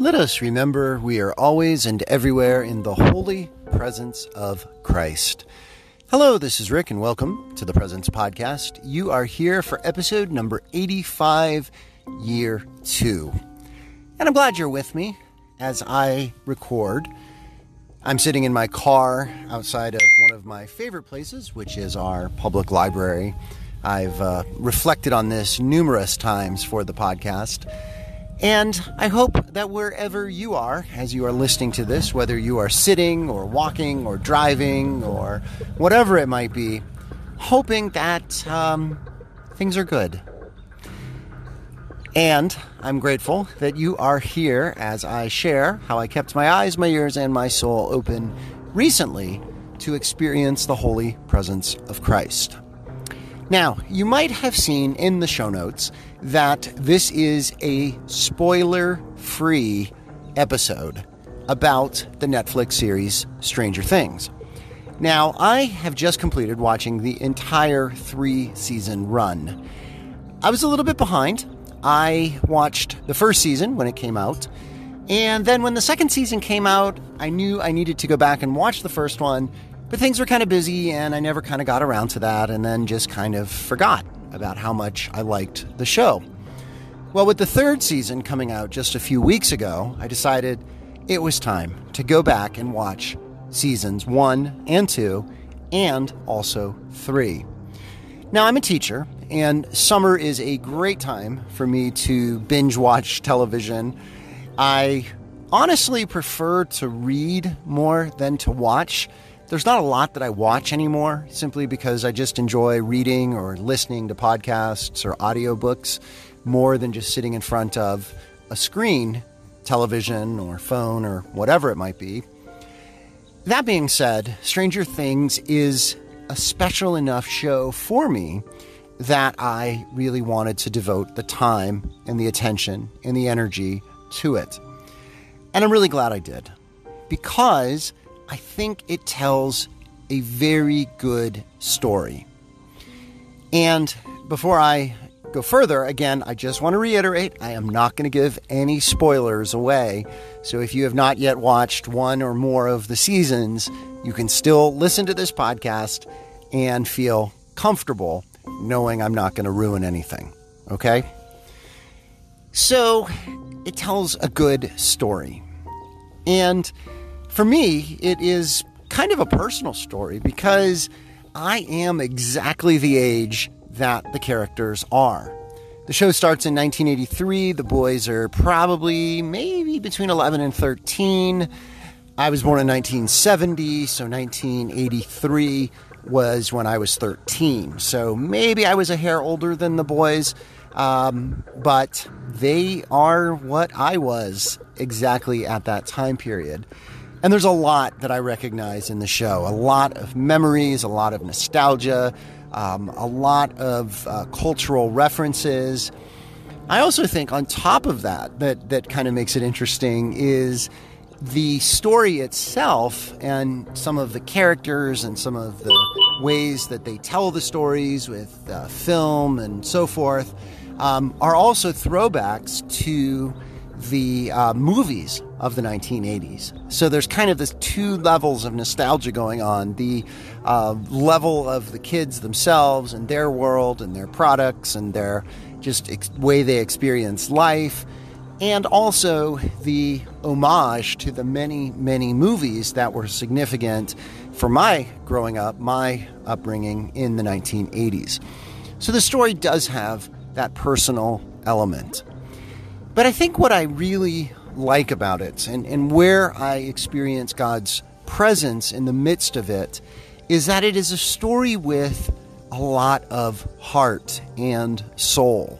Let us remember we are always and everywhere in the holy presence of Christ. Hello, this is Rick, and welcome to the Presence Podcast. You are here for episode number 85, year two. And I'm glad you're with me as I record. I'm sitting in my car outside of one of my favorite places, which is our public library. I've uh, reflected on this numerous times for the podcast. And I hope that wherever you are, as you are listening to this, whether you are sitting or walking or driving or whatever it might be, hoping that um, things are good. And I'm grateful that you are here as I share how I kept my eyes, my ears, and my soul open recently to experience the holy presence of Christ. Now, you might have seen in the show notes that this is a spoiler free episode about the Netflix series Stranger Things. Now, I have just completed watching the entire three season run. I was a little bit behind. I watched the first season when it came out, and then when the second season came out, I knew I needed to go back and watch the first one but things were kind of busy, and I never kind of got around to that, and then just kind of forgot about how much I liked the show. Well, with the third season coming out just a few weeks ago, I decided it was time to go back and watch seasons one and two, and also three. Now, I'm a teacher, and summer is a great time for me to binge watch television. I honestly prefer to read more than to watch. There's not a lot that I watch anymore simply because I just enjoy reading or listening to podcasts or audiobooks more than just sitting in front of a screen, television or phone or whatever it might be. That being said, Stranger Things is a special enough show for me that I really wanted to devote the time and the attention and the energy to it. And I'm really glad I did because I think it tells a very good story. And before I go further, again, I just want to reiterate I am not going to give any spoilers away. So if you have not yet watched one or more of the seasons, you can still listen to this podcast and feel comfortable knowing I'm not going to ruin anything. Okay? So it tells a good story. And for me, it is kind of a personal story because I am exactly the age that the characters are. The show starts in 1983. The boys are probably maybe between 11 and 13. I was born in 1970, so 1983 was when I was 13. So maybe I was a hair older than the boys, um, but they are what I was exactly at that time period. And there's a lot that I recognize in the show a lot of memories, a lot of nostalgia, um, a lot of uh, cultural references. I also think, on top of that, that, that kind of makes it interesting is the story itself and some of the characters and some of the ways that they tell the stories with uh, film and so forth um, are also throwbacks to the uh, movies of the 1980s. So there's kind of this two levels of nostalgia going on the uh, level of the kids themselves and their world and their products and their just ex- way they experience life, and also the homage to the many, many movies that were significant for my growing up, my upbringing in the 1980s. So the story does have that personal element. But I think what I really like about it and, and where I experience God's presence in the midst of it is that it is a story with a lot of heart and soul.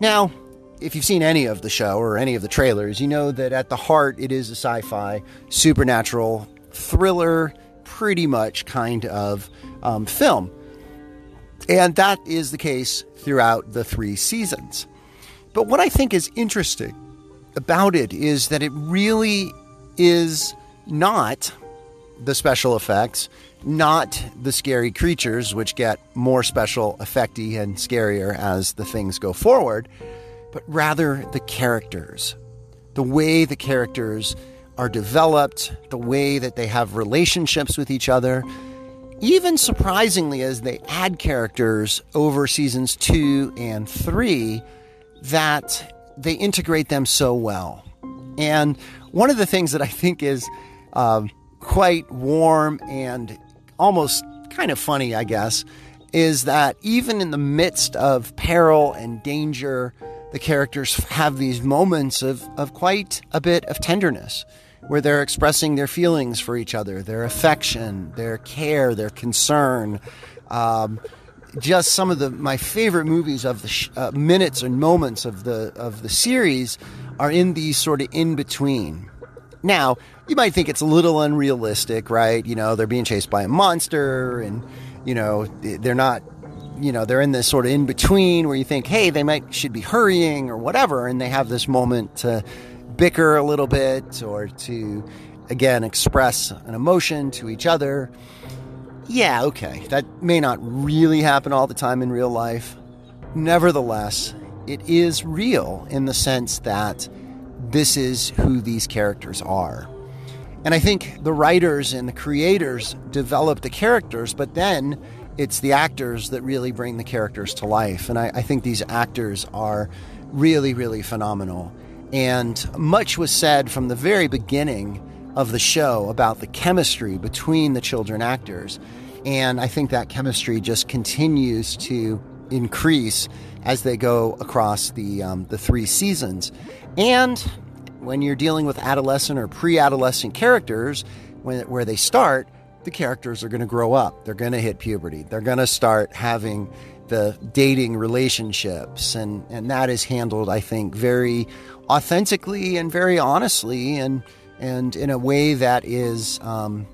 Now, if you've seen any of the show or any of the trailers, you know that at the heart it is a sci fi, supernatural, thriller, pretty much kind of um, film. And that is the case throughout the three seasons. But what I think is interesting about it is that it really is not the special effects, not the scary creatures, which get more special effecty and scarier as the things go forward, but rather the characters. the way the characters are developed, the way that they have relationships with each other, even surprisingly, as they add characters over seasons two and three, that they integrate them so well. And one of the things that I think is um, quite warm and almost kind of funny, I guess, is that even in the midst of peril and danger, the characters have these moments of, of quite a bit of tenderness where they're expressing their feelings for each other, their affection, their care, their concern. Um, just some of the my favorite movies of the sh- uh, minutes and moments of the of the series are in these sort of in between. Now, you might think it's a little unrealistic, right? You know, they're being chased by a monster and you know, they're not you know, they're in this sort of in between where you think, "Hey, they might should be hurrying or whatever," and they have this moment to bicker a little bit or to again express an emotion to each other. Yeah, okay. That may not really happen all the time in real life. Nevertheless, it is real in the sense that this is who these characters are. And I think the writers and the creators develop the characters, but then it's the actors that really bring the characters to life. And I, I think these actors are really, really phenomenal. And much was said from the very beginning of the show about the chemistry between the children actors. And I think that chemistry just continues to increase as they go across the, um, the three seasons. And when you're dealing with adolescent or pre adolescent characters, when, where they start, the characters are going to grow up. They're going to hit puberty. They're going to start having the dating relationships. And, and that is handled, I think, very authentically and very honestly and, and in a way that is um,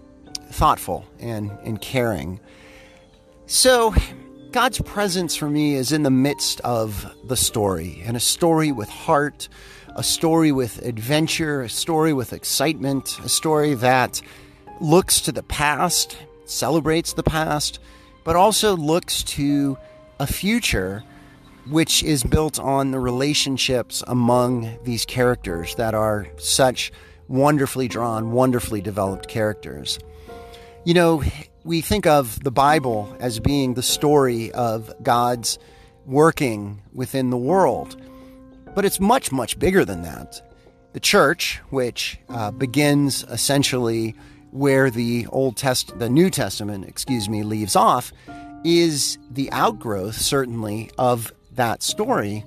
thoughtful and, and caring. So, God's presence for me is in the midst of the story, and a story with heart, a story with adventure, a story with excitement, a story that looks to the past, celebrates the past, but also looks to a future which is built on the relationships among these characters that are such wonderfully drawn, wonderfully developed characters. You know, we think of the Bible as being the story of God's working within the world, but it's much, much bigger than that. The church, which uh, begins essentially where the Old Test, the New Testament, excuse me, leaves off, is the outgrowth, certainly, of that story.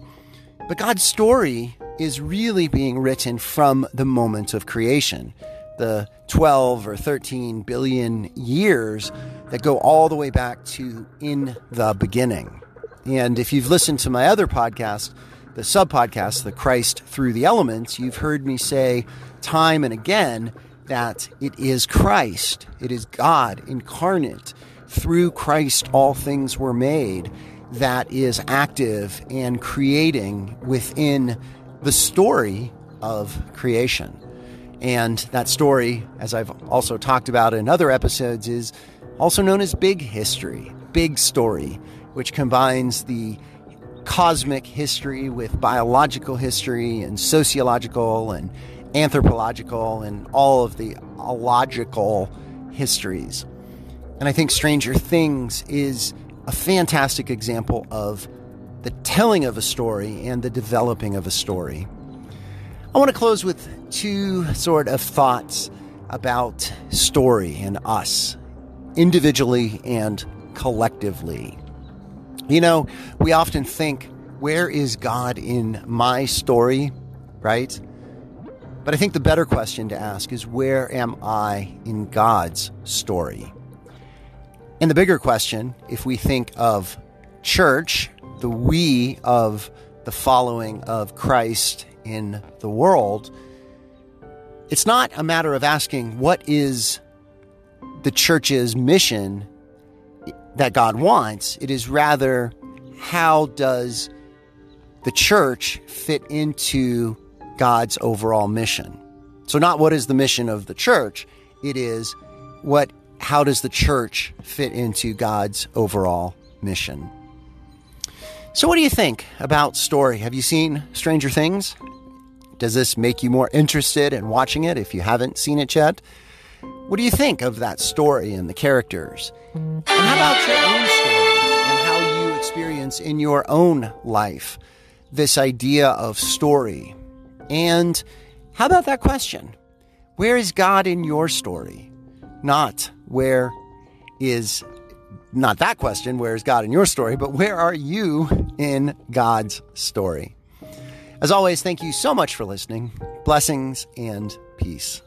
But God's story is really being written from the moment of creation the 12 or 13 billion years that go all the way back to in the beginning. And if you've listened to my other podcast, the sub podcast, The Christ Through the Elements, you've heard me say time and again that it is Christ, it is God incarnate. Through Christ, all things were made, that is active and creating within the story of creation. And that story, as I've also talked about in other episodes, is also known as Big History, Big Story, which combines the cosmic history with biological history and sociological and anthropological and all of the logical histories. And I think Stranger Things is a fantastic example of the telling of a story and the developing of a story. I want to close with two sort of thoughts about story and us, individually and collectively. You know, we often think, where is God in my story, right? But I think the better question to ask is, where am I in God's story? And the bigger question, if we think of church, the we of the following of Christ in the world, it's not a matter of asking what is the church's mission that God wants. It is rather how does the church fit into God's overall mission? So not what is the mission of the church, it is what how does the church fit into God's overall mission? So what do you think about story? Have you seen Stranger Things? Does this make you more interested in watching it if you haven't seen it yet? What do you think of that story and the characters? And how about your own story and how you experience in your own life this idea of story? And how about that question? Where is God in your story? Not where is not that question, where is God in your story, but where are you in God's story? As always, thank you so much for listening. Blessings and peace.